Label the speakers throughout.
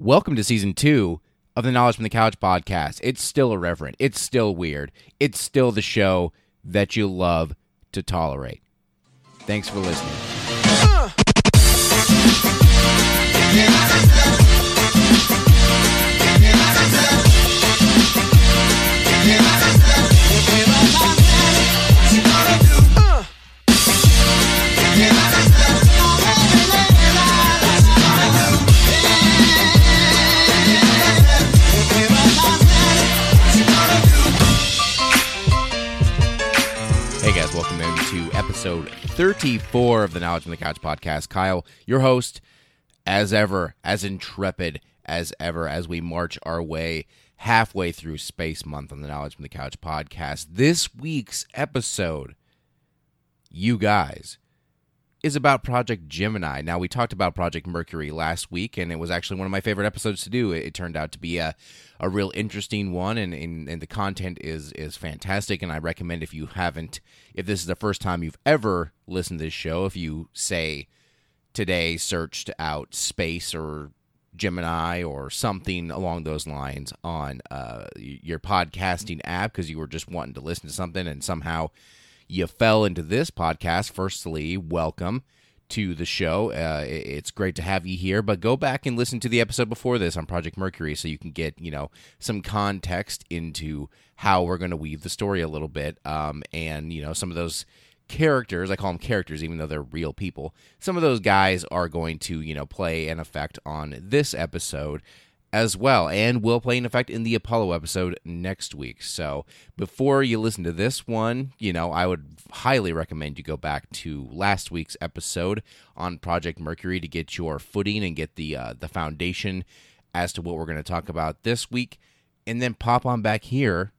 Speaker 1: Welcome to season two of the Knowledge from the Couch podcast. It's still irreverent. It's still weird. It's still the show that you love to tolerate. Thanks for listening. Hey episode 34 of the Knowledge from the Couch podcast. Kyle, your host, as ever, as intrepid as ever, as we march our way halfway through Space Month on the Knowledge from the Couch podcast. This week's episode, you guys, is about Project Gemini. Now, we talked about Project Mercury last week, and it was actually one of my favorite episodes to do. It, it turned out to be a, a real interesting one, and, and, and the content is is fantastic. And I recommend if you haven't, if this is the first time you've ever listened to this show, if you say today searched out space or Gemini or something along those lines on uh, your podcasting app because you were just wanting to listen to something and somehow you fell into this podcast, firstly, welcome to the show. Uh, it's great to have you here, but go back and listen to the episode before this on Project Mercury so you can get, you know, some context into how we're going to weave the story a little bit. Um, and, you know, some of those characters, I call them characters, even though they're real people, some of those guys are going to, you know, play an effect on this episode as well, and will play an effect in the Apollo episode next week. So before you listen to this one, you know, I would highly recommend you go back to last week's episode on Project Mercury to get your footing and get the uh, the foundation as to what we're going to talk about this week, and then pop on back here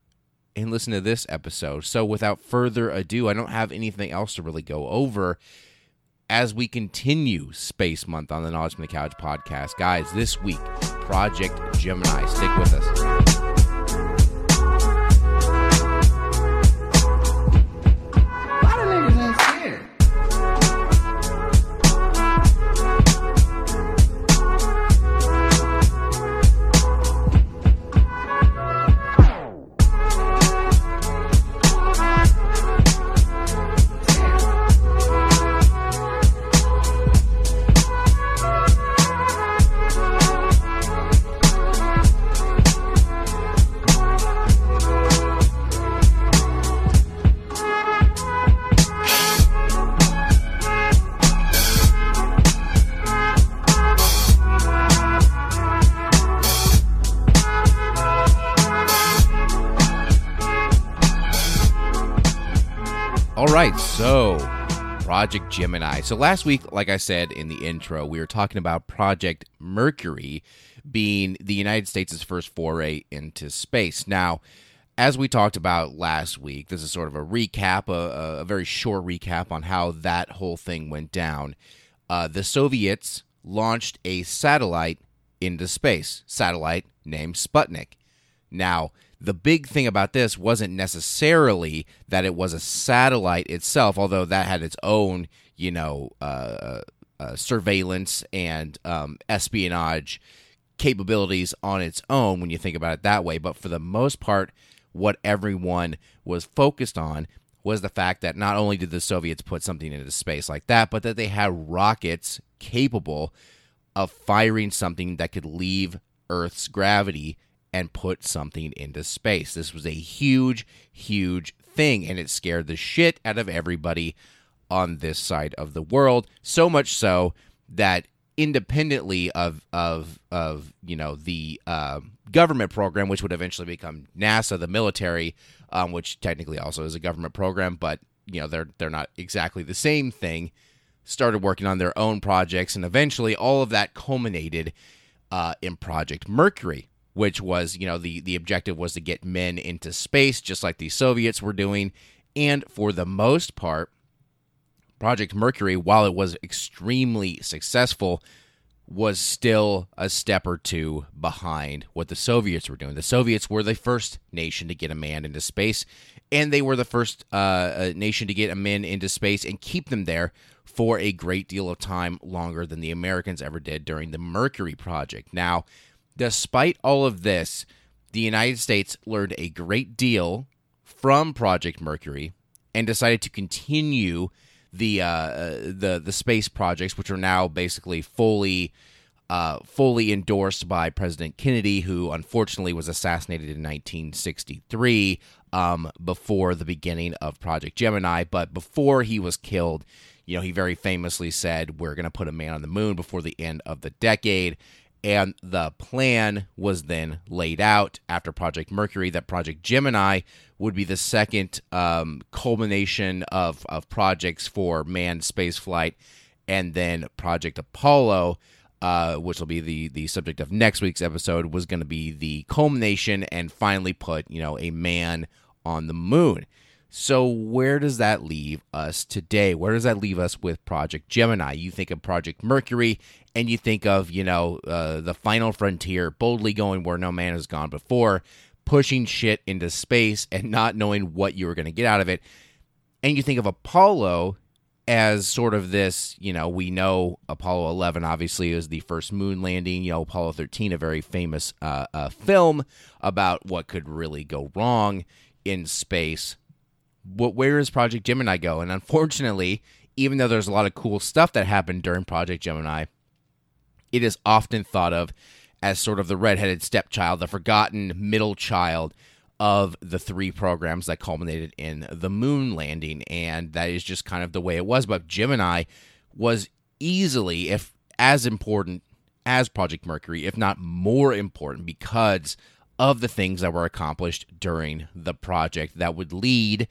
Speaker 1: and listen to this episode. So without further ado, I don't have anything else to really go over as we continue Space Month on the Knowledge from the Couch podcast. Guys, this week, Project Gemini. Stick with us. Project Gemini. So last week, like I said in the intro, we were talking about Project Mercury being the United States' first foray into space. Now, as we talked about last week, this is sort of a recap, a, a very short recap on how that whole thing went down. Uh, the Soviets launched a satellite into space, satellite named Sputnik. Now, the big thing about this wasn't necessarily that it was a satellite itself, although that had its own, you know, uh, uh, surveillance and um, espionage capabilities on its own when you think about it that way. But for the most part, what everyone was focused on was the fact that not only did the Soviets put something into space like that, but that they had rockets capable of firing something that could leave Earth's gravity and put something into space. This was a huge, huge thing, and it scared the shit out of everybody on this side of the world. So much so that independently of of of you know the uh, government program, which would eventually become NASA, the military, um, which technically also is a government program, but you know they're they're not exactly the same thing. Started working on their own projects, and eventually all of that culminated uh, in Project Mercury, which was, you know, the the objective was to get men into space, just like the Soviets were doing. And for the most part, Project Mercury, while it was extremely successful, was still a step or two behind what the Soviets were doing. The Soviets were the first nation to get a man into space, and they were the first uh, nation to get a man into space and keep them there for a great deal of time longer than the Americans ever did during the Mercury project. Now, despite all of this, the United States learned a great deal from Project Mercury and decided to continue the uh, the the space projects, which are now basically fully uh, fully endorsed by President Kennedy, who unfortunately was assassinated in 1963 um, before the beginning of Project Gemini. But before he was killed, you know, he very famously said, "We're going to put a man on the moon before the end of the decade." And the plan was then laid out after Project Mercury that Project Gemini would be the second um, culmination of, of projects for manned spaceflight. And then Project Apollo, uh, which will be the, the subject of next week's episode, was going to be the culmination and finally put, you know, a man on the moon. So where does that leave us today? Where does that leave us with Project Gemini? You think of Project Mercury, and you think of you know uh, the final frontier, boldly going where no man has gone before, pushing shit into space and not knowing what you were going to get out of it. And you think of Apollo as sort of this, you know, we know Apollo 11 obviously is the first moon landing. You know, Apollo 13, a very famous uh, uh, film about what could really go wrong in space what where does Project Gemini go? And unfortunately, even though there's a lot of cool stuff that happened during Project Gemini, it is often thought of as sort of the redheaded stepchild, the forgotten middle child of the three programs that culminated in the moon landing. And that is just kind of the way it was. But Gemini was easily, if as important as Project Mercury, if not more important, because of the things that were accomplished during the project that would lead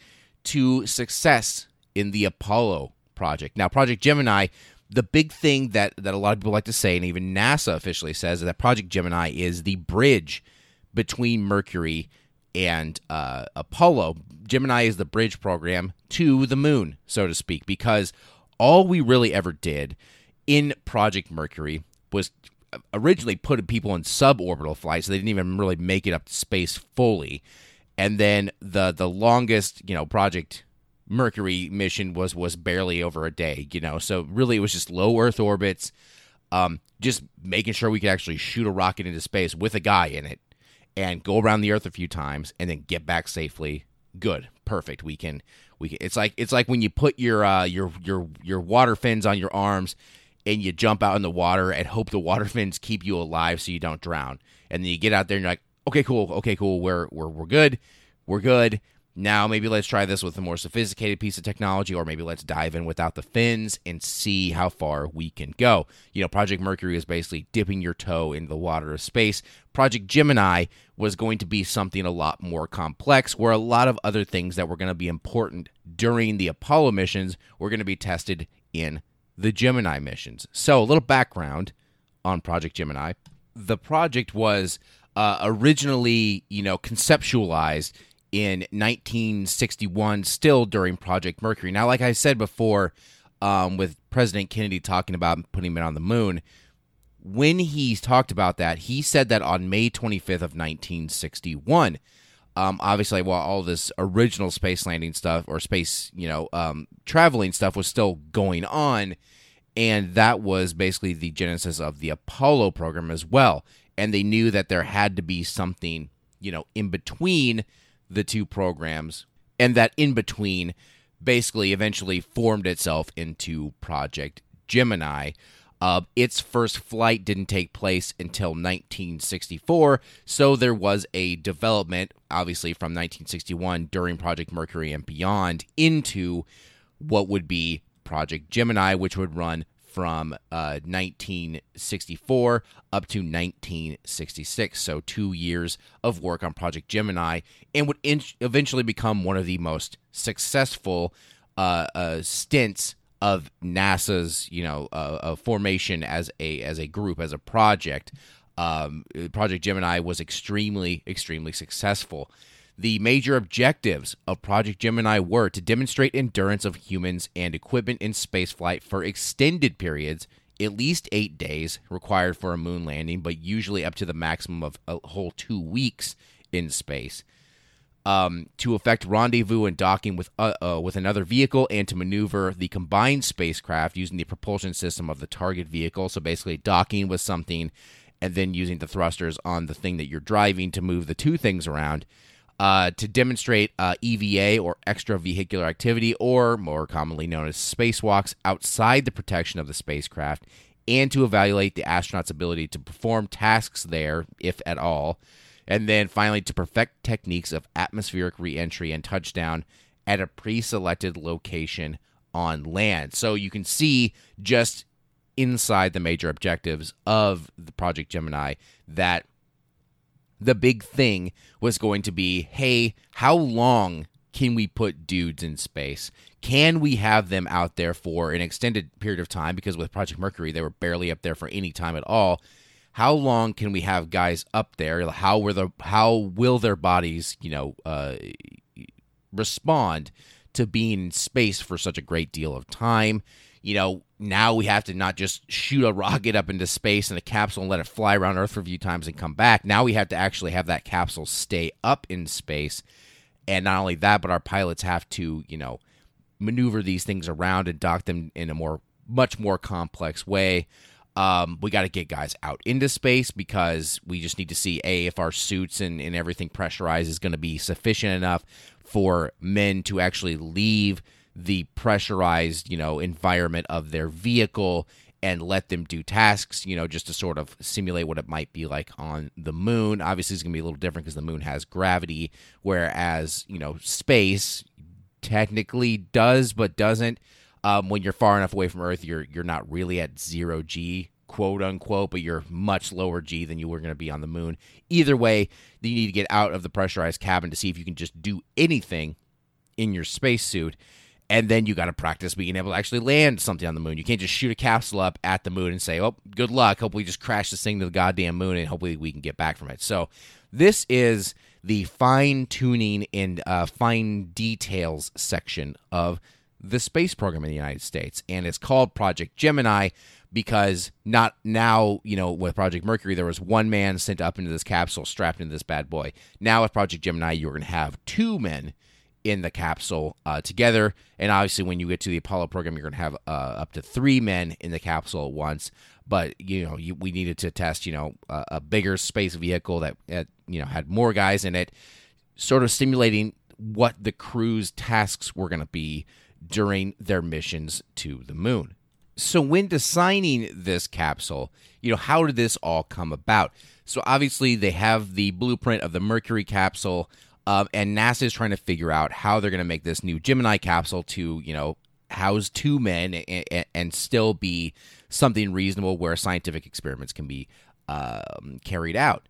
Speaker 1: to success in the Apollo project. Now, Project Gemini, the big thing that, that a lot of people like to say, and even NASA officially says, is that Project Gemini is the bridge between Mercury and uh, Apollo. Gemini is the bridge program to the moon, so to speak, because all we really ever did in Project Mercury was originally put people in suborbital flight, so they didn't even really make it up to space fully and then the the longest you know project Mercury mission was was barely over a day. You know, so really it was just low Earth orbits, um, just making sure we could actually shoot a rocket into space with a guy in it, and go around the Earth a few times, and then get back safely. Good, perfect. We can we can, it's like it's like when you put your uh, your your your water fins on your arms and you jump out in the water and hope the water fins keep you alive so you don't drown. And then you get out there and you're like, okay, cool, okay, cool, we're we're we're good, we're good. Now maybe let's try this with a more sophisticated piece of technology, or maybe let's dive in without the fins and see how far we can go. You know, Project Mercury is basically dipping your toe into the water of space. Project Gemini was going to be something a lot more complex, where a lot of other things that were going to be important during the Apollo missions were going to be tested in the Gemini missions. So, a little background on Project Gemini. The project was uh, originally, you know, conceptualized in 1961, still during Project Mercury. Now, like I said before, um, with President Kennedy talking about putting men on the moon, when he talked about that, he said that on May 25th of 1961. Um, obviously, while all this original space landing stuff or space, you know, um, traveling stuff was still going on, and that was basically the genesis of the Apollo program as well and they knew that there had to be something, you know, in between the two programs, and that in between basically eventually formed itself into Project Gemini. Uh, its first flight didn't take place until 1964, so there was a development, obviously, from 1961 during Project Mercury and beyond into what would be Project Gemini, which would run from uh, 1964 up to 1966. So, two years of work on Project Gemini, and would in- eventually become one of the most successful uh, uh, stints of NASA's, you know, uh, formation as a as a group as a project. Um, project Gemini was extremely extremely successful. The major objectives of Project Gemini were to demonstrate endurance of humans and equipment in spaceflight for extended periods at least eight days required for a moon landing, but usually up to the maximum of a whole two weeks in space. Um, to effect rendezvous and docking with uh, uh, with another vehicle, and to maneuver the combined spacecraft using the propulsion system of the target vehicle. So basically, docking with something, and then using the thrusters on the thing that you're driving to move the two things around uh, to demonstrate uh, EVA or extravehicular activity, or more commonly known as spacewalks, outside the protection of the spacecraft, and to evaluate the astronaut's ability to perform tasks there, if at all. And then finally, to perfect techniques of atmospheric reentry and touchdown at a pre selected location on land. So you can see just inside the major objectives of the Project Gemini that the big thing was going to be hey, how long can we put dudes in space? Can we have them out there for an extended period of time? Because with Project Mercury, they were barely up there for any time at all. How long can we have guys up there? How were the how will their bodies, you know, uh, respond to being in space for such a great deal of time? You know, now we have to not just shoot a rocket up into space in a capsule and let it fly around Earth for a few times and come back. Now we have to actually have that capsule stay up in space. And not only that, but our pilots have to, you know, maneuver these things around and dock them in a more, much more complex way. Um, we got to get guys out into space because we just need to see a if our suits and, and everything pressurized is going to be sufficient enough for men to actually leave the pressurized, you know, environment of their vehicle and let them do tasks, you know, just to sort of simulate what it might be like on the moon. Obviously, it's going to be a little different because the moon has gravity, whereas, you know, space technically does but doesn't. Um, when you're far enough away from Earth, you're you're not really at zero G, quote unquote, but you're much lower G than you were going to be on the moon. Either way, you need to get out of the pressurized cabin to see if you can just do anything in your spacesuit and then you got to practice being able to actually land something on the moon. You can't just shoot a capsule up at the moon and say, "Oh, good luck. Hope we just crash this thing to the goddamn moon, and hopefully we can get back from it." So, this is the fine tuning and uh, fine details section of the space program in the United States, and it's called Project Gemini because not now, you know, with Project Mercury, there was one man sent up into this capsule strapped into this bad boy. Now with Project Gemini, you're going to have two men in the capsule uh, together. And obviously, when you get to the Apollo program, you're going to have uh, up to three men in the capsule at once. But you know, you, we needed to test, you know, a, a bigger space vehicle that, that you know had more guys in it, sort of stimulating what the crew's tasks were going to be during their missions to the moon. So, when designing this capsule, you know, how did this all come about? So, obviously, they have the blueprint of the Mercury capsule. Um, and NASA is trying to figure out how they're going to make this new Gemini capsule to, you know, house two men and, and still be something reasonable where scientific experiments can be um, carried out.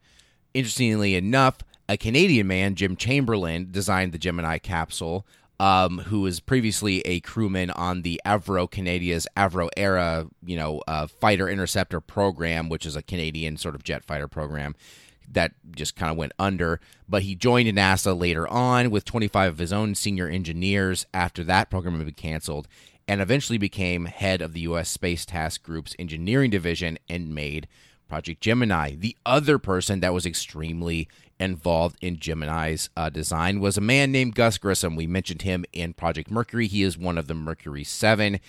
Speaker 1: Interestingly enough, a Canadian man, Jim Chamberlain, designed the Gemini capsule, um, who was previously a crewman on the Avro Canada's Avro Arrow, you know, uh, fighter interceptor program, which is a Canadian sort of jet fighter program that just kind of went under. But he joined NASA later on with 25 of his own senior engineers after that program had been canceled, and eventually became head of the U.S. Space Task Group's engineering division and made Project Gemini. The other person that was extremely involved in Gemini's uh, design was a man named Gus Grissom. We mentioned him in Project Mercury. He is one of the Mercury Seven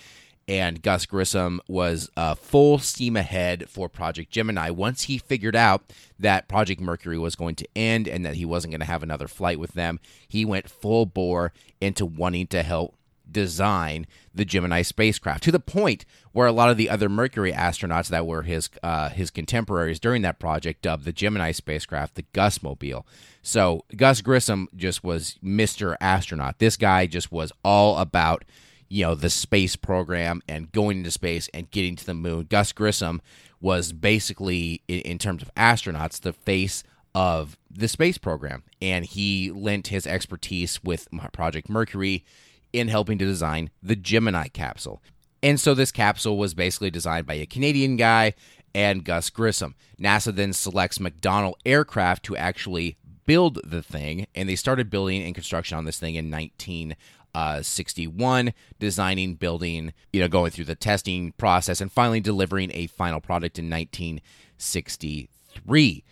Speaker 1: and Gus Grissom was uh, full steam ahead for Project Gemini. Once he figured out that Project Mercury was going to end and that he wasn't going to have another flight with them, he went full bore into wanting to help design the Gemini spacecraft to the point where a lot of the other Mercury astronauts that were his uh, his contemporaries during that project dubbed the Gemini spacecraft the Gus Mobile. So Gus Grissom just was Mr. Astronaut. This guy just was all about you know the space program and going into space and getting to the moon. Gus Grissom was basically, in, in terms of astronauts, the face of the space program, and he lent his expertise with Project Mercury in helping to design the Gemini capsule. And so this capsule was basically designed by a Canadian guy and Gus Grissom. NASA then selects McDonnell Aircraft to actually build the thing, and they started building and construction on this thing in 19 uh, 61, designing, building, you know, going through the testing process, and finally delivering a final product in 1963.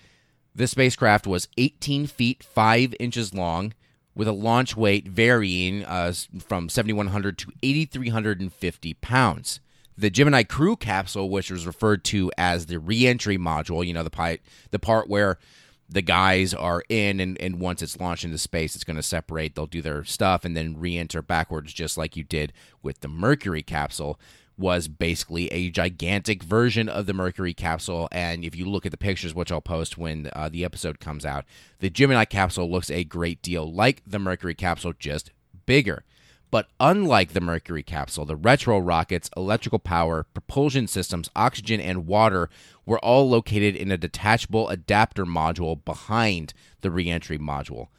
Speaker 1: The spacecraft was 18 feet 5 inches long, with a launch weight varying uh, from 7,100 to 8,350 pounds. The Gemini crew capsule, which was referred to as the reentry module, you know, the, pi- the part where the guys are in and, and once it's launched into space it's going to separate they'll do their stuff and then re-enter backwards just like you did with the mercury capsule was basically a gigantic version of the mercury capsule. And if you look at the pictures which i'll post when uh, the episode comes out the gemini capsule looks a great deal like the mercury capsule just bigger. But unlike the Mercury capsule, the retro rocket's electrical power, propulsion systems, oxygen, and water were all located in a detachable adapter module behind the reentry module.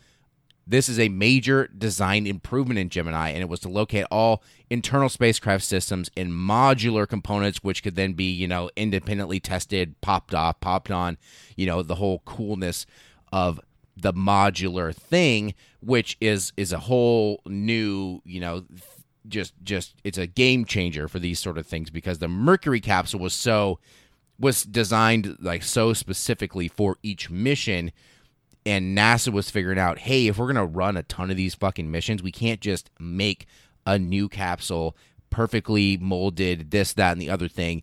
Speaker 1: This is a major design improvement in Gemini, and it was to locate all internal spacecraft systems in modular components, which could then be, you know, independently tested, popped off, popped on, you know, the whole coolness of the modular thing, which is is a whole new, you know, just just it's a game changer for these sort of things because the Mercury capsule was so was designed like so specifically for each mission and NASA was figuring out, hey, if we're going to run a ton of these fucking missions, we can't just make a new capsule perfectly molded this that and the other thing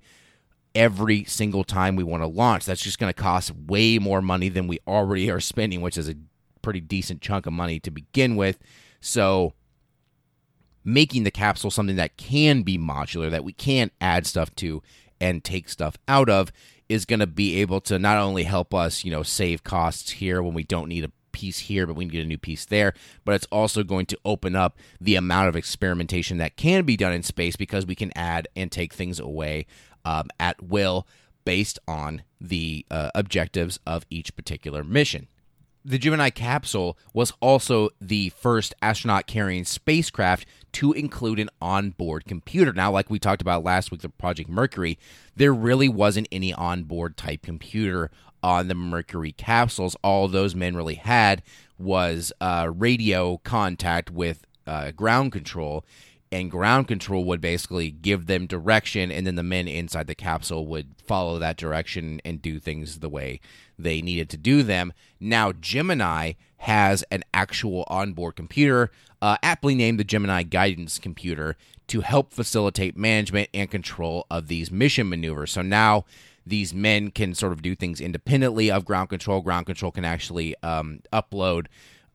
Speaker 1: every single time we want to launch. That's just going to cost way more money than we already are spending, which is a pretty decent chunk of money to begin with. So, making the capsule something that can be modular, that we can add stuff to and take stuff out of, is going to be able to not only help us, you know, save costs here when we don't need a piece here, but we can get a new piece there. But it's also going to open up the amount of experimentation that can be done in space because we can add and take things away um, at will based on the uh, objectives of each particular mission. The Gemini capsule was also the first astronaut carrying spacecraft to include an onboard computer. Now, like we talked about last week, the Project Mercury, there really wasn't any onboard type computer on the Mercury capsules. All those men really had was uh, radio contact with uh, ground control and ground control would basically give them direction and then the men inside the capsule would follow that direction and do things the way they needed to do them now gemini has an actual onboard computer uh, aptly named the gemini guidance computer to help facilitate management and control of these mission maneuvers so now these men can sort of do things independently of ground control ground control can actually um, upload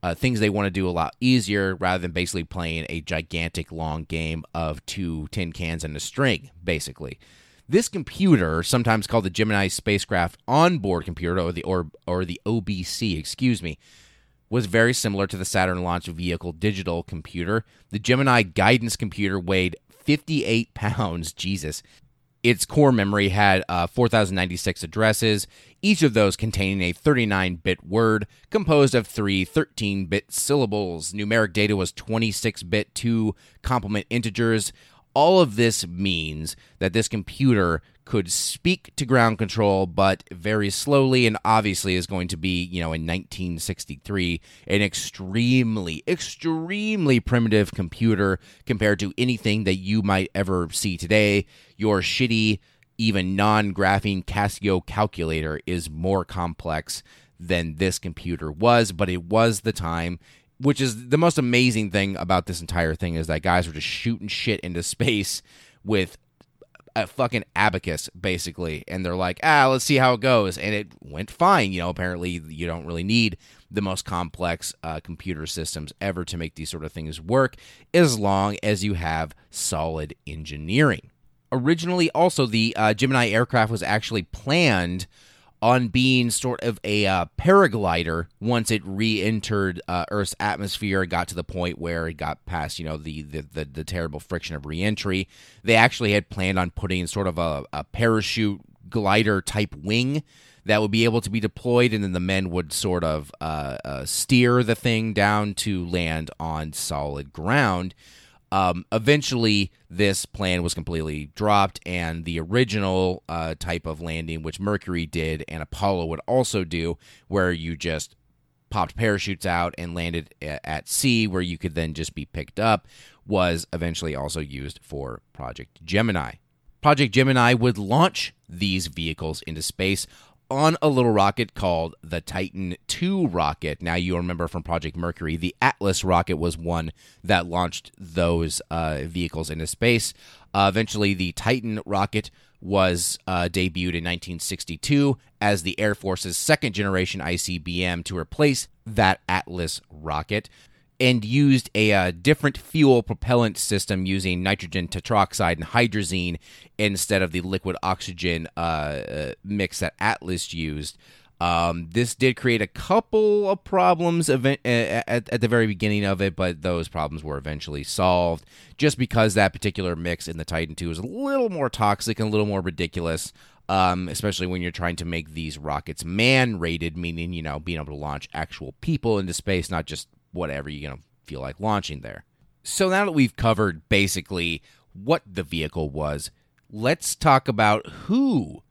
Speaker 1: uh, things they want to do a lot easier rather than basically playing a gigantic long game of two tin cans and a string, basically. This computer, sometimes called the Gemini spacecraft onboard computer or the or, or the OBC, excuse me, was very similar to the Saturn launch vehicle digital computer. The Gemini guidance computer weighed 58 pounds, Jesus, its core memory had uh, 4,096 addresses, each of those containing a 39 bit word composed of three 13 bit syllables. Numeric data was 26 bit, two complement integers. All of this means that this computer could speak to ground control, but very slowly, and obviously is going to be, you know, in 1963, an extremely, extremely primitive computer compared to anything that you might ever see today. Your shitty, even non graphing Casio calculator is more complex than this computer was, but it was the time which is the most amazing thing about this entire thing is that guys were just shooting shit into space with a fucking abacus basically. And they're like ah let's see how it goes. And it went fine. You know apparently you don't really need the most complex uh, computer systems ever to make these sort of things work as long as you have solid engineering. Originally also the uh, gemini aircraft was actually planned on being sort of a uh, paraglider once it re-entered uh, Earth's atmosphere and got to the point where it got past, you know, the the, the, the terrible friction of re-entry. They actually had planned on putting sort of a, a parachute glider type wing that would be able to be deployed, and then the men would sort of uh, uh steer the thing down to land on solid ground. Um, eventually, this plan was completely dropped, and the original uh, type of landing, which Mercury did and Apollo would also do, where you just popped parachutes out and landed at sea, where you could then just be picked up, was eventually also used for Project Gemini. Project Gemini would launch these vehicles into space on a little rocket called the Titan II rocket. Now, you remember from Project Mercury, the Atlas rocket was one that launched those uh, vehicles into space. Uh, eventually, the Titan rocket was uh, debuted in 1962 as the Air Force's second generation ICBM to replace that Atlas rocket and used a uh, different fuel propellant system using nitrogen tetroxide and hydrazine instead of the liquid oxygen uh, uh, mix that Atlas used. Um, this did create a couple of problems event, uh, at, at the very beginning of it, but those problems were eventually solved just because that particular mix in the Titan II is a little more toxic and a little more ridiculous. Um, especially when you're trying to make these rockets man rated, meaning, you know, being able to launch actual people into space, not just whatever you're going to feel like launching there. So now that we've covered basically what the vehicle was, let's talk about who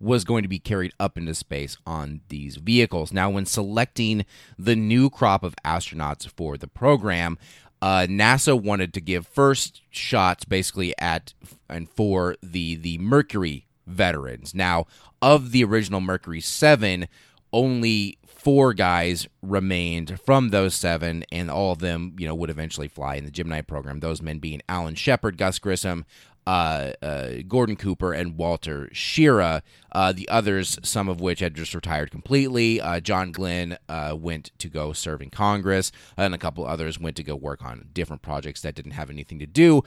Speaker 1: was going to be carried up into space on these vehicles. Now, when selecting the new crop of astronauts for the program, uh, NASA wanted to give first shots basically at and for the the Mercury veterans. Now, of the original Mercury 7, only four guys remained from those seven, and all of them, you know, would eventually fly in the Gemini program. Those men being Alan Shepard, Gus Grissom, uh, uh, Gordon Cooper, and Walter Schirra. Uh, the others, some of which had just retired completely. Uh, John Glenn uh, went to go serve in Congress, and a couple others went to go work on different projects that didn't have anything to do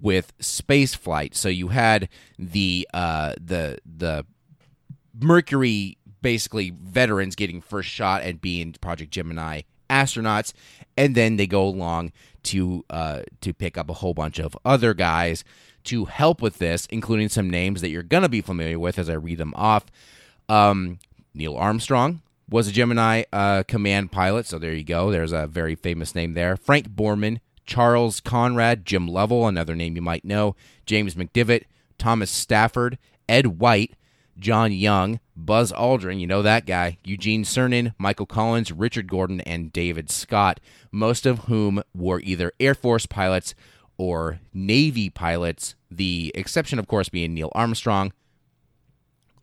Speaker 1: with space flight. So you had the uh, the the Mercury basically veterans getting first shot at being Project Gemini astronauts, and then they go along to uh, to pick up a whole bunch of other guys to help with this, including some names that you're gonna be familiar with as I read them off. Um, Neil Armstrong was a Gemini uh, command pilot, so there you go. There's a very famous name there. Frank Borman, Charles Conrad, Jim Lovell, another name you might know, James McDivitt, Thomas Stafford, Ed White, John Young, Buzz Aldrin, you know that guy, Eugene Cernan, Michael Collins, Richard Gordon, and David Scott, most of whom were either Air Force pilots or Navy pilots, the exception, of course, being Neil Armstrong.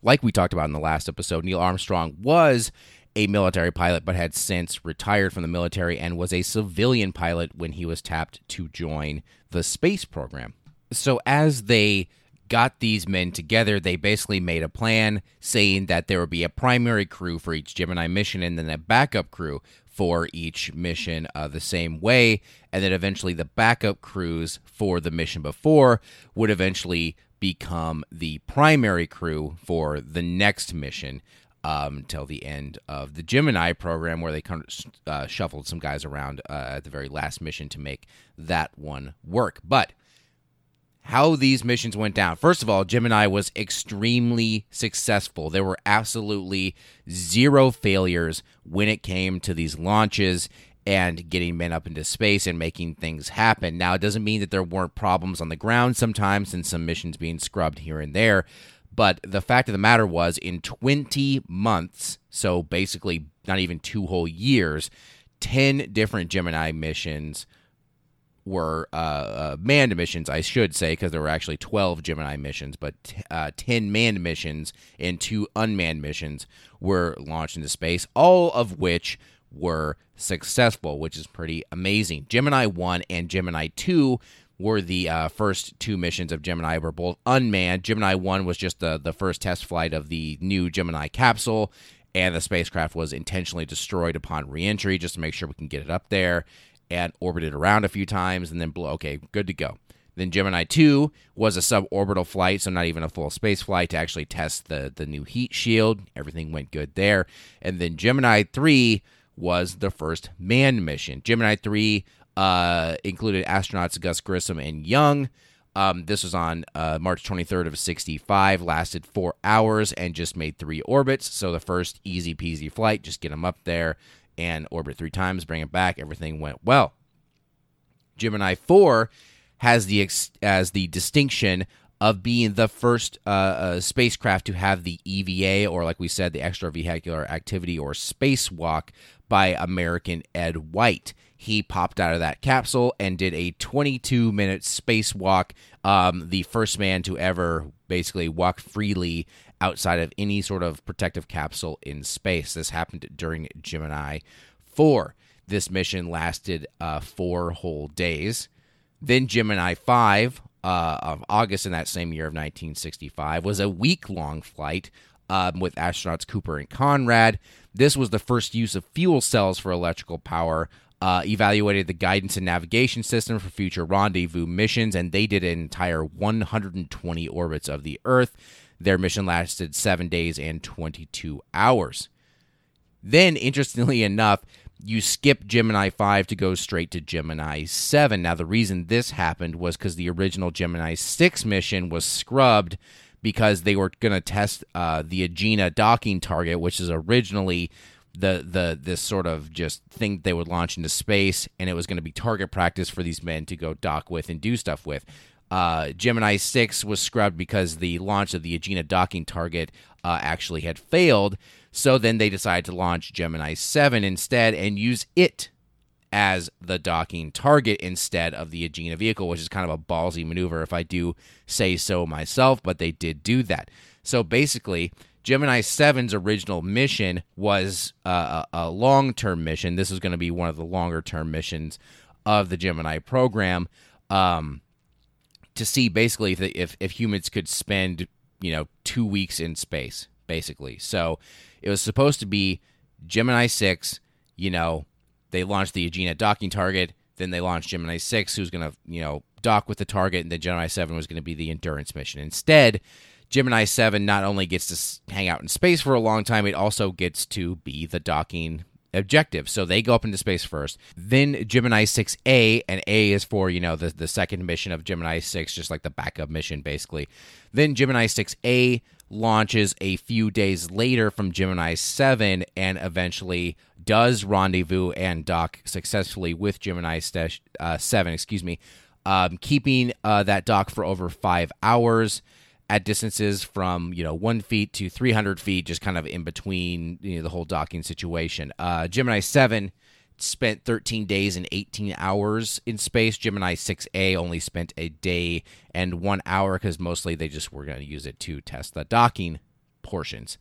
Speaker 1: Like we talked about in the last episode, Neil Armstrong was a military pilot but had since retired from the military and was a civilian pilot when he was tapped to join the space program. So, as they got these men together, they basically made a plan saying that there would be a primary crew for each Gemini mission and then a backup crew for each mission uh, the same way. And then eventually the backup crews for the mission before would eventually become the primary crew for the next mission um, the end of the Gemini program, where they kind of uh, shuffled some guys around uh, at the very last mission to make that one work. But how these missions went down. First of all, Gemini was extremely successful. There were absolutely zero failures when it came to these launches and getting men up into space and making things happen. Now, it doesn't mean that there weren't problems on the ground sometimes and some missions being scrubbed here and there. But the fact of the matter was, in 20 months, so basically not even two whole years, 10 different Gemini missions were uh, uh, manned missions, I should say, because there were actually 12 Gemini missions, but uh, 10 manned missions and two unmanned missions were launched into space, all of which were successful, which is pretty amazing. Gemini 1 and Gemini 2 were the uh, first two missions of Gemini were both unmanned. Gemini 1 was just the, the first test flight of the new Gemini capsule, and the spacecraft was intentionally destroyed upon reentry just to make sure we can get it up there and orbited around a few times and then blew. Okay, good to go. Then Gemini 2 was a suborbital flight, so not even a full space flight to actually test the, the new heat shield. Everything went good there. And then Gemini 3 was the first manned mission. Gemini 3 uh, included astronauts Gus Grissom and Young. Um, this was on uh, March 23rd of 65, lasted four hours, and just made three orbits. So the first easy peasy flight, just get them up there and orbit three times, bring it back. Everything went well. Gemini 4 has the as the distinction of being the first uh, uh, spacecraft to have the EVA, or like we said, the extravehicular activity or spacewalk by American Ed White. He popped out of that capsule and did a 22 minute spacewalk, um, the first man to ever basically walk freely outside of any sort of protective capsule in space. This happened during Gemini 4. This mission lasted uh, four whole days. Then Gemini 5 uh, of August in that same year of 1965 was a week long flight um, with astronauts Cooper and Conrad. This was the first use of fuel cells for electrical power. Uh, evaluated the guidance and navigation system for future rendezvous missions, and they did an entire 120 orbits of the Earth. Their mission lasted seven days and 22 hours. Then, interestingly enough, you skip Gemini 5 to go straight to Gemini 7. Now, the reason this happened was because the original Gemini 6 mission was scrubbed because they were going to test uh, the Agena docking target, which is originally the the this sort of just thing they would launch into space, and it was going to be target practice for these men to go dock with and do stuff with. Uh, Gemini 6 was scrubbed because the launch of the Agena docking target uh, actually had failed. So then they decided to launch Gemini 7 instead and use it as the docking target instead of the Agena vehicle, which is kind of a ballsy maneuver if I do say so myself, but they did do that. So basically, Gemini 7's original mission was uh, a, a long term mission. This was going to be one of the longer term missions of the Gemini program um, to see basically if, if, if humans could spend, you know, two weeks in space, basically. So it was supposed to be Gemini 6, you know, they launched the Agena docking target, then they launched Gemini 6, who's going to, you know, dock with the target, and then Gemini 7 was going to be the endurance mission. Instead, Gemini 7 not only gets to hang out in space for a long time, it also gets to be the docking objective. So they go up into space first. Then Gemini 6A, and A is for, you know, the, the second mission of Gemini 6, just like the backup mission, basically. Then Gemini 6A launches a few days later from Gemini 7 and eventually does rendezvous and dock successfully with Gemini uh, 7, excuse me, um, keeping uh, that dock for over five hours at distances from you know one feet to 300 feet, just kind of in between you know, the whole docking situation. Uh, Gemini 7 spent 13 days and 18 hours in space. Gemini 6A only spent a day and one hour because mostly they just were going to use it to test the docking portions.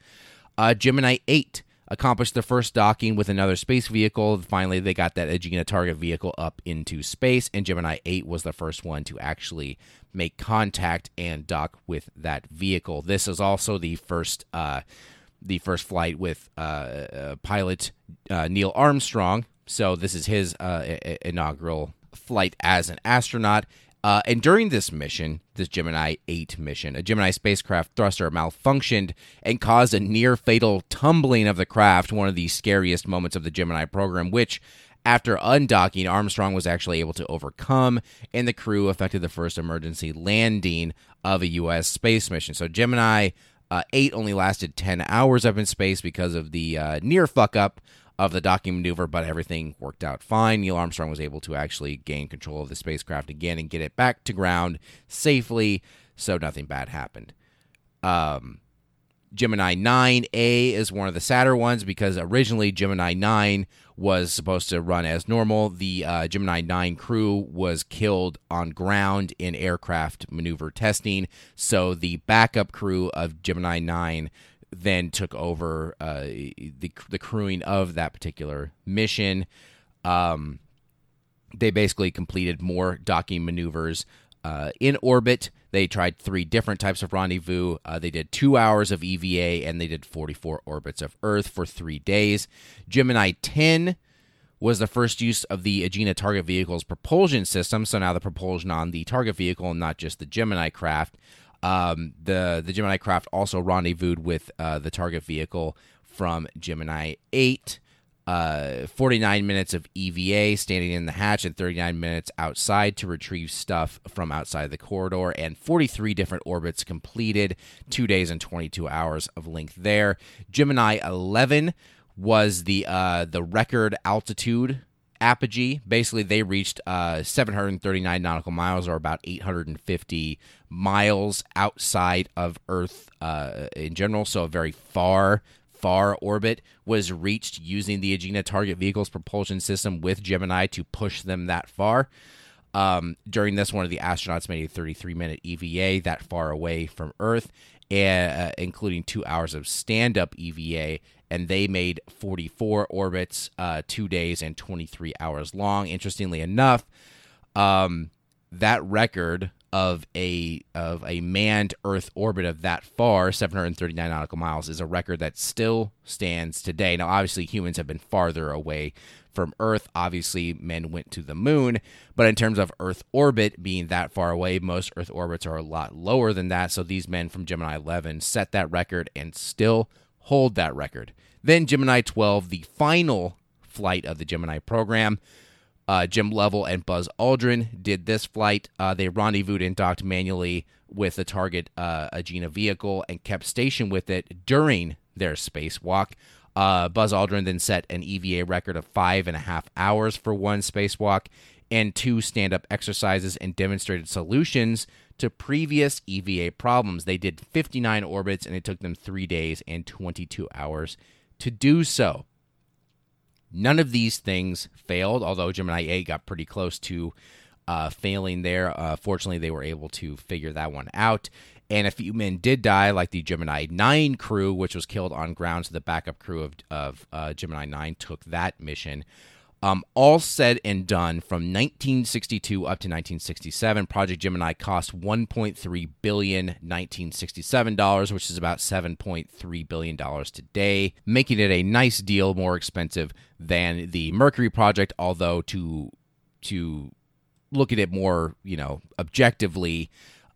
Speaker 1: Uh, Gemini 8 accomplished the first docking with another space vehicle. Finally, they got that Agena target vehicle up into space, and Gemini 8 was the first one to actually make contact and dock with that vehicle. This is also the first. Uh, the first flight with uh, uh, pilot uh, Neil Armstrong. So this is his uh, inaugural flight as an astronaut. And during this mission, this Gemini 8 mission, a Gemini spacecraft thruster malfunctioned and caused a near fatal tumbling of the craft, one of the scariest moments of the Gemini program, which, after undocking, Armstrong was actually able to overcome, and the crew effected the first emergency landing of a U.S. space mission. So Gemini uh, 8 only lasted 10 hours up in space because of the uh, near fuck up of the docking maneuver, but everything worked out fine. Neil Armstrong was able to actually gain control of the spacecraft again and get it back to ground safely, so nothing bad happened. Um, Gemini 9A is one of the sadder ones because originally Gemini 9 was supposed to run as normal. The uh, Gemini 9 crew was killed on ground in aircraft maneuver testing, so the backup crew of Gemini 9 then took over uh, the the crewing of that particular mission. Um, they basically completed more docking maneuvers uh, in orbit. They tried three different types of rendezvous. Uh, they did two hours of EVA and they did 44 orbits of Earth for three days. Gemini 10 was the first use of the Agena target vehicle's propulsion system. So now the propulsion on the target vehicle, and not just the Gemini craft, um, the the Gemini craft also rendezvoused with uh, the target vehicle from Gemini 8. Uh, 49 minutes of EVA standing in the hatch and 39 minutes outside to retrieve stuff from outside the corridor, and 43 different orbits completed, two days and 22 hours of length there. Gemini 11 was the uh, the record altitude apogee. Basically, they reached uh, 739 nautical miles, or about 850 miles outside of Earth uh, in general. So a very far, far orbit was reached using the Agena target vehicle's propulsion system with Gemini to push them that far. Um, during this, one of the astronauts made a 33 minute EVA that far away from Earth, uh, including two hours of stand up EVA. And they made 44 orbits, uh, two days and 23 hours long. Interestingly enough, um, that record of a of a manned Earth orbit of that far, 739 nautical miles, is a record that still stands today. Now, obviously, humans have been farther away from Earth. Obviously, men went to the moon, but in terms of Earth orbit being that far away, most Earth orbits are a lot lower than that. So these men from Gemini 11 set that record and still hold that record. Then Gemini 12, the final flight of the Gemini program. Uh, Jim Lovell and Buzz Aldrin did this flight. Uh, they rendezvoused and docked manually with the target uh, Agena vehicle and kept station with it during their spacewalk. Uh, Buzz Aldrin then set an EVA record of five and a half hours for one spacewalk and two stand up exercises and demonstrated solutions to previous EVA problems. They did 59 orbits and it took them three days and 22 hours to do so. None of these things failed, although Gemini 8 got pretty close to uh, failing there. Uh, fortunately, they were able to figure that one out. And a few men did die, like the Gemini 9 crew, which was killed on ground. So the backup crew of, of uh, Gemini 9 took that mission. Um, all said and done, from 1962 up to 1967, Project Gemini cost 1.3 billion 1967 dollars, which is about 7.3 billion dollars today, making it a nice deal, more expensive than the Mercury project. Although to to look at it more, you know, objectively,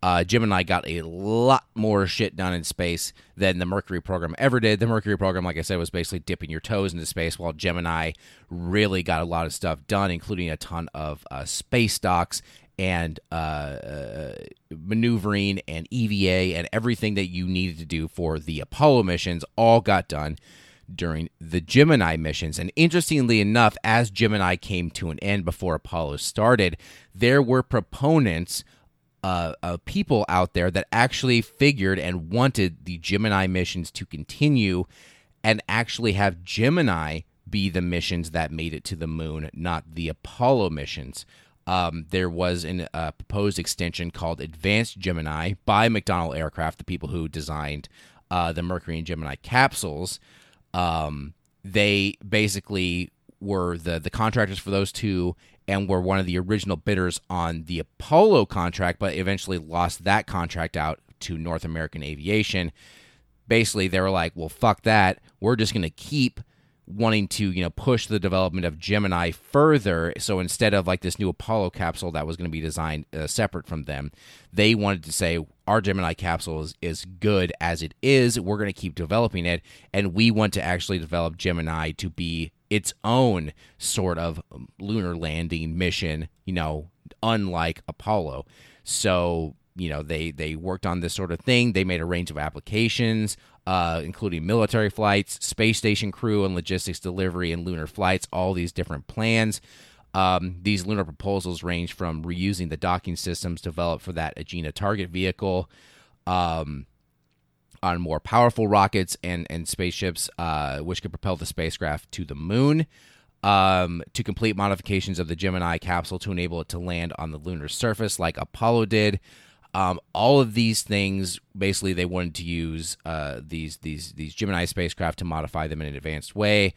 Speaker 1: uh, I got a lot more shit done in space than the Mercury program ever did. The Mercury program, like I said, was basically dipping your toes into space, while Gemini really got a lot of stuff done, including a ton of uh, space docks and uh, uh maneuvering and EVA and everything that you needed to do for the Apollo missions all got done during the Gemini missions. And interestingly enough, as Gemini came to an end before Apollo started, there were proponents uh, uh, people out there that actually figured and wanted the Gemini missions to continue and actually have Gemini be the missions that made it to the moon, not the Apollo missions. Um, there was a uh, proposed extension called Advanced Gemini by McDonnell Aircraft, the people who designed uh, the Mercury and Gemini capsules. Um, they basically were the the contractors for those two and were one of the original bidders on the Apollo contract, but eventually lost that contract out to North American Aviation. Basically, they were like, "Well, fuck that. We're just going to keep wanting to, you know, push the development of Gemini further. So instead of like this new Apollo capsule that was going to be designed uh, separate from them, they wanted to say our Gemini capsule is, is good as it is. We're going to keep developing it, and we want to actually develop Gemini to be its own sort of lunar landing mission, you know, unlike Apollo. So, you know, they they worked on this sort of thing. They made a range of applications, uh, including military flights, space station crew and logistics delivery, and lunar flights. All these different plans. Um, these lunar proposals range from reusing the docking systems developed for that Agena target vehicle. Um, on more powerful rockets and, and spaceships, uh, which could propel the spacecraft to the moon. Um, to complete modifications of the Gemini capsule to enable it to land on the lunar surface like Apollo did. Um, all of these things, basically, they wanted to use uh, these these these Gemini spacecraft to modify them in an advanced way.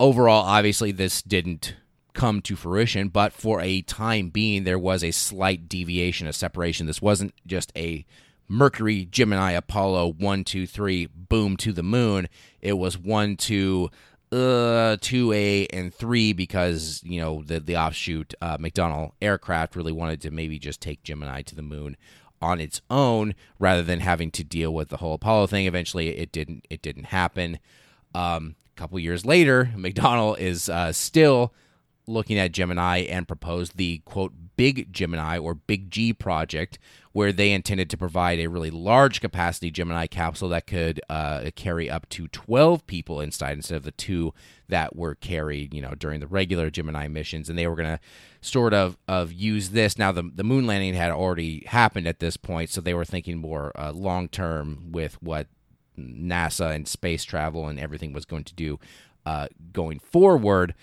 Speaker 1: Overall, obviously, this didn't come to fruition, but for a time being, there was a slight deviation, a separation. This wasn't just a Mercury, Gemini, Apollo, one, two, three, boom to the moon. It was one, two, uh, two A and three because you know the the offshoot uh, McDonnell aircraft really wanted to maybe just take Gemini to the moon on its own rather than having to deal with the whole Apollo thing. Eventually, it didn't it didn't happen. Um, a couple years later, McDonnell is uh, still looking at Gemini and proposed the quote Big Gemini or Big G project, where they intended to provide a really large capacity Gemini capsule that could uh, carry up to 12 people inside instead of the two that were carried, you know, during the regular Gemini missions. And they were going to sort of of use this. Now, the, the moon landing had already happened at this point, so they were thinking more uh, long term with what NASA and space travel and everything was going to do uh, going forward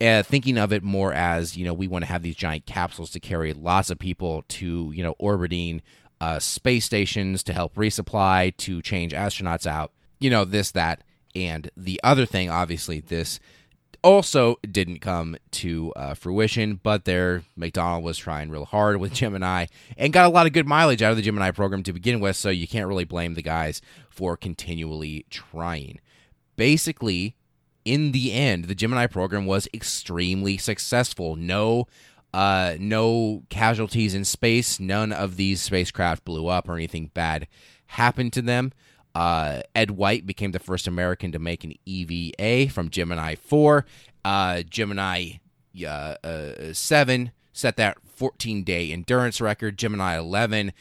Speaker 1: uh, thinking of it more as you know we want to have these giant capsules to carry lots of people to you know orbiting uh, space stations to help resupply to change astronauts out you know this that and the other thing obviously this also didn't come to uh, fruition but there McDonnell was trying real hard with gemini and got a lot of good mileage out of the gemini program to begin with so you can't really blame the guys for continually trying. Basically in the end, the Gemini program was extremely successful. No, uh, no casualties in space. None of these spacecraft blew up or anything bad happened to them. Uh, Ed White became the first American to make an EVA from Gemini 4. Uh, Gemini uh, uh, 7 set that 14 day endurance record. Gemini 11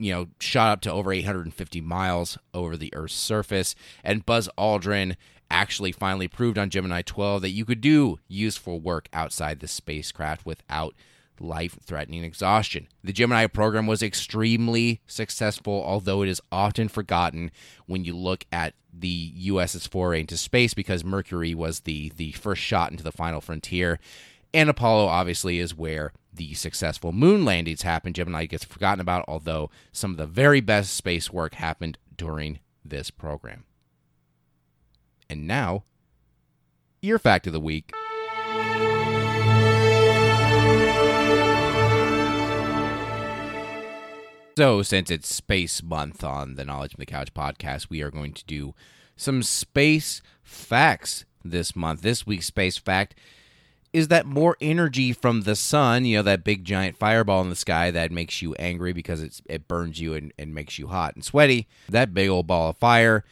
Speaker 1: you know, shot up to over 850 miles over the Earth's surface. And Buzz Aldrin actually finally proved on Gemini 12 that you could do useful work outside the spacecraft without life threatening exhaustion. The Gemini program was extremely successful, although it is often forgotten when you look at the US's foray into space because Mercury was the, the first shot into the final frontier. And Apollo obviously is where the successful moon landings happened. Gemini gets forgotten about, although some of the very best space work happened during this program. And now, your fact of the week. So, since it's Space Month on the Knowledge from the Couch podcast, we are going to do some space facts this month. This week's space fact is that more energy from the sun, you know, that big giant fireball in the sky that makes you angry because it burns you and, and makes you hot and sweaty, that big old ball of fire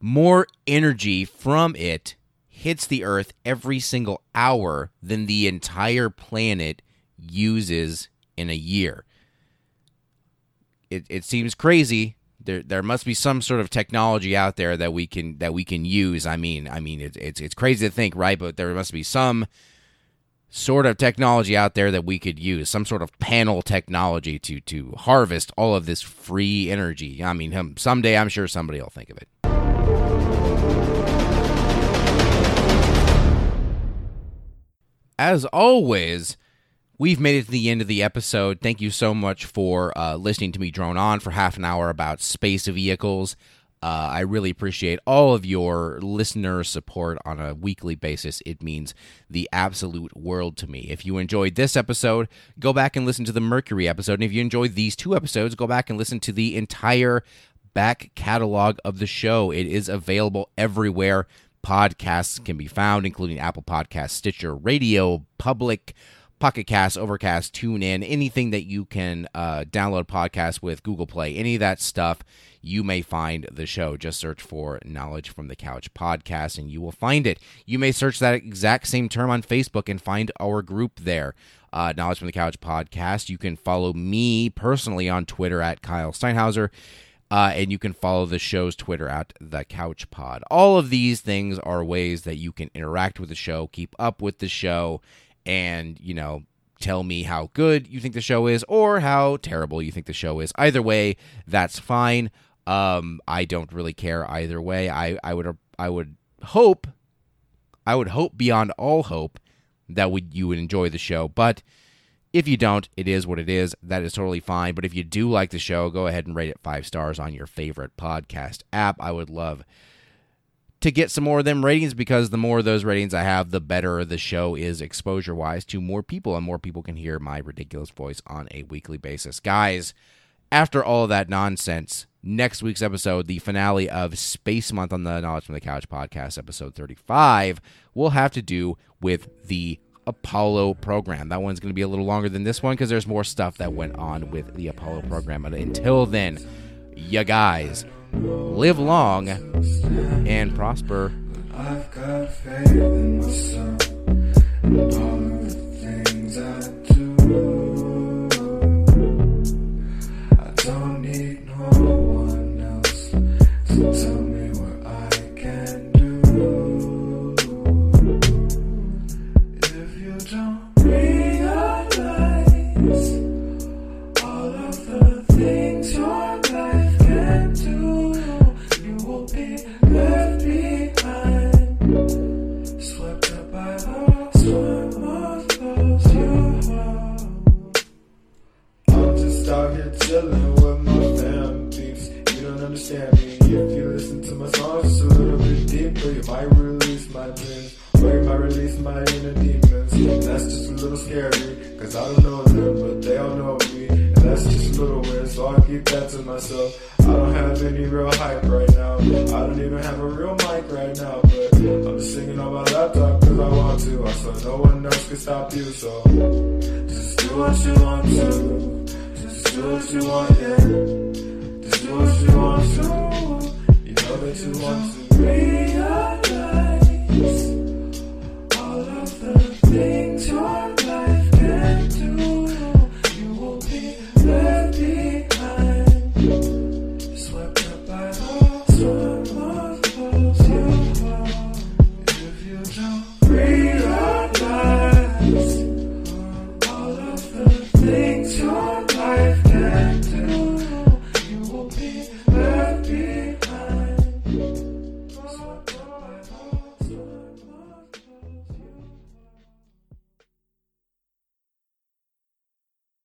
Speaker 1: more energy from it hits the Earth every single hour than the entire planet uses in a year. It, it seems crazy. There, there must be some sort of technology out there that we can that we can use. I mean, I mean, it's it's it's crazy to think, right? But there must be some sort of technology out there that we could use, some sort of panel technology to to harvest all of this free energy. I mean, someday I'm sure somebody will think of it. As always, we've made it to the end of the episode. Thank you so much for uh, listening to me drone on for half an hour about space vehicles. Uh, I really appreciate all of your listener support on a weekly basis. It means the absolute world to me. If you enjoyed this episode, go back and listen to the Mercury episode. And if you enjoyed these two episodes, go back and listen to the entire back catalog of the show. It is available everywhere podcasts can be found, including Apple Podcasts, Stitcher Radio, Public, Pocket Cast, Overcast, TuneIn, anything that you can uh, download podcasts with, Google Play, any of that stuff, you may find the show. Just search for Knowledge from the Couch podcast and you will find it. You may search that exact same term on Facebook and find our group there. Uh, Knowledge from the Couch podcast. You can follow me personally on Twitter at Kyle Steinhauser. Uh, and you can follow the show's Twitter at the Couch Pod. All of these things are ways that you can interact with the show, keep up with the show, and you know tell me how good you think the show is or how terrible you think the show is. Either way, that's fine. Um, I don't really care either way. I, I would I would hope I would hope beyond all hope that would you would enjoy the show, but if you don't, it is what it is. That is totally fine. But if you do like the show, go ahead and rate it five stars on your favorite podcast app. I would love to get some more of them ratings because the more of those ratings I have, the better the show is exposure wise to more people, and more people can hear my ridiculous voice on a weekly basis. Guys, after all that nonsense, next week's episode, the finale of Space Month on the Knowledge from the Couch podcast, episode 35, will have to do with the Apollo program. That one's going to be a little longer than this one because there's more stuff that went on with the Apollo program. But until then, you guys live long and prosper. I've got faith in myself all the things I chilling
Speaker 2: with my fam peeps. You don't understand me if you listen to my songs just a little bit deeper. You might release my dreams, or you might release my inner demons. And that's just a little scary, cause I don't know them, but they all know me. And that's just a little weird, so I keep that to myself. I don't have any real hype right now. I don't even have a real mic right now, but I'm just singing on my laptop cause I want to. So no one else can stop you, so just do what you want to. Do what you want, yeah. Just do what you want to. You know that you want to realize all of the things your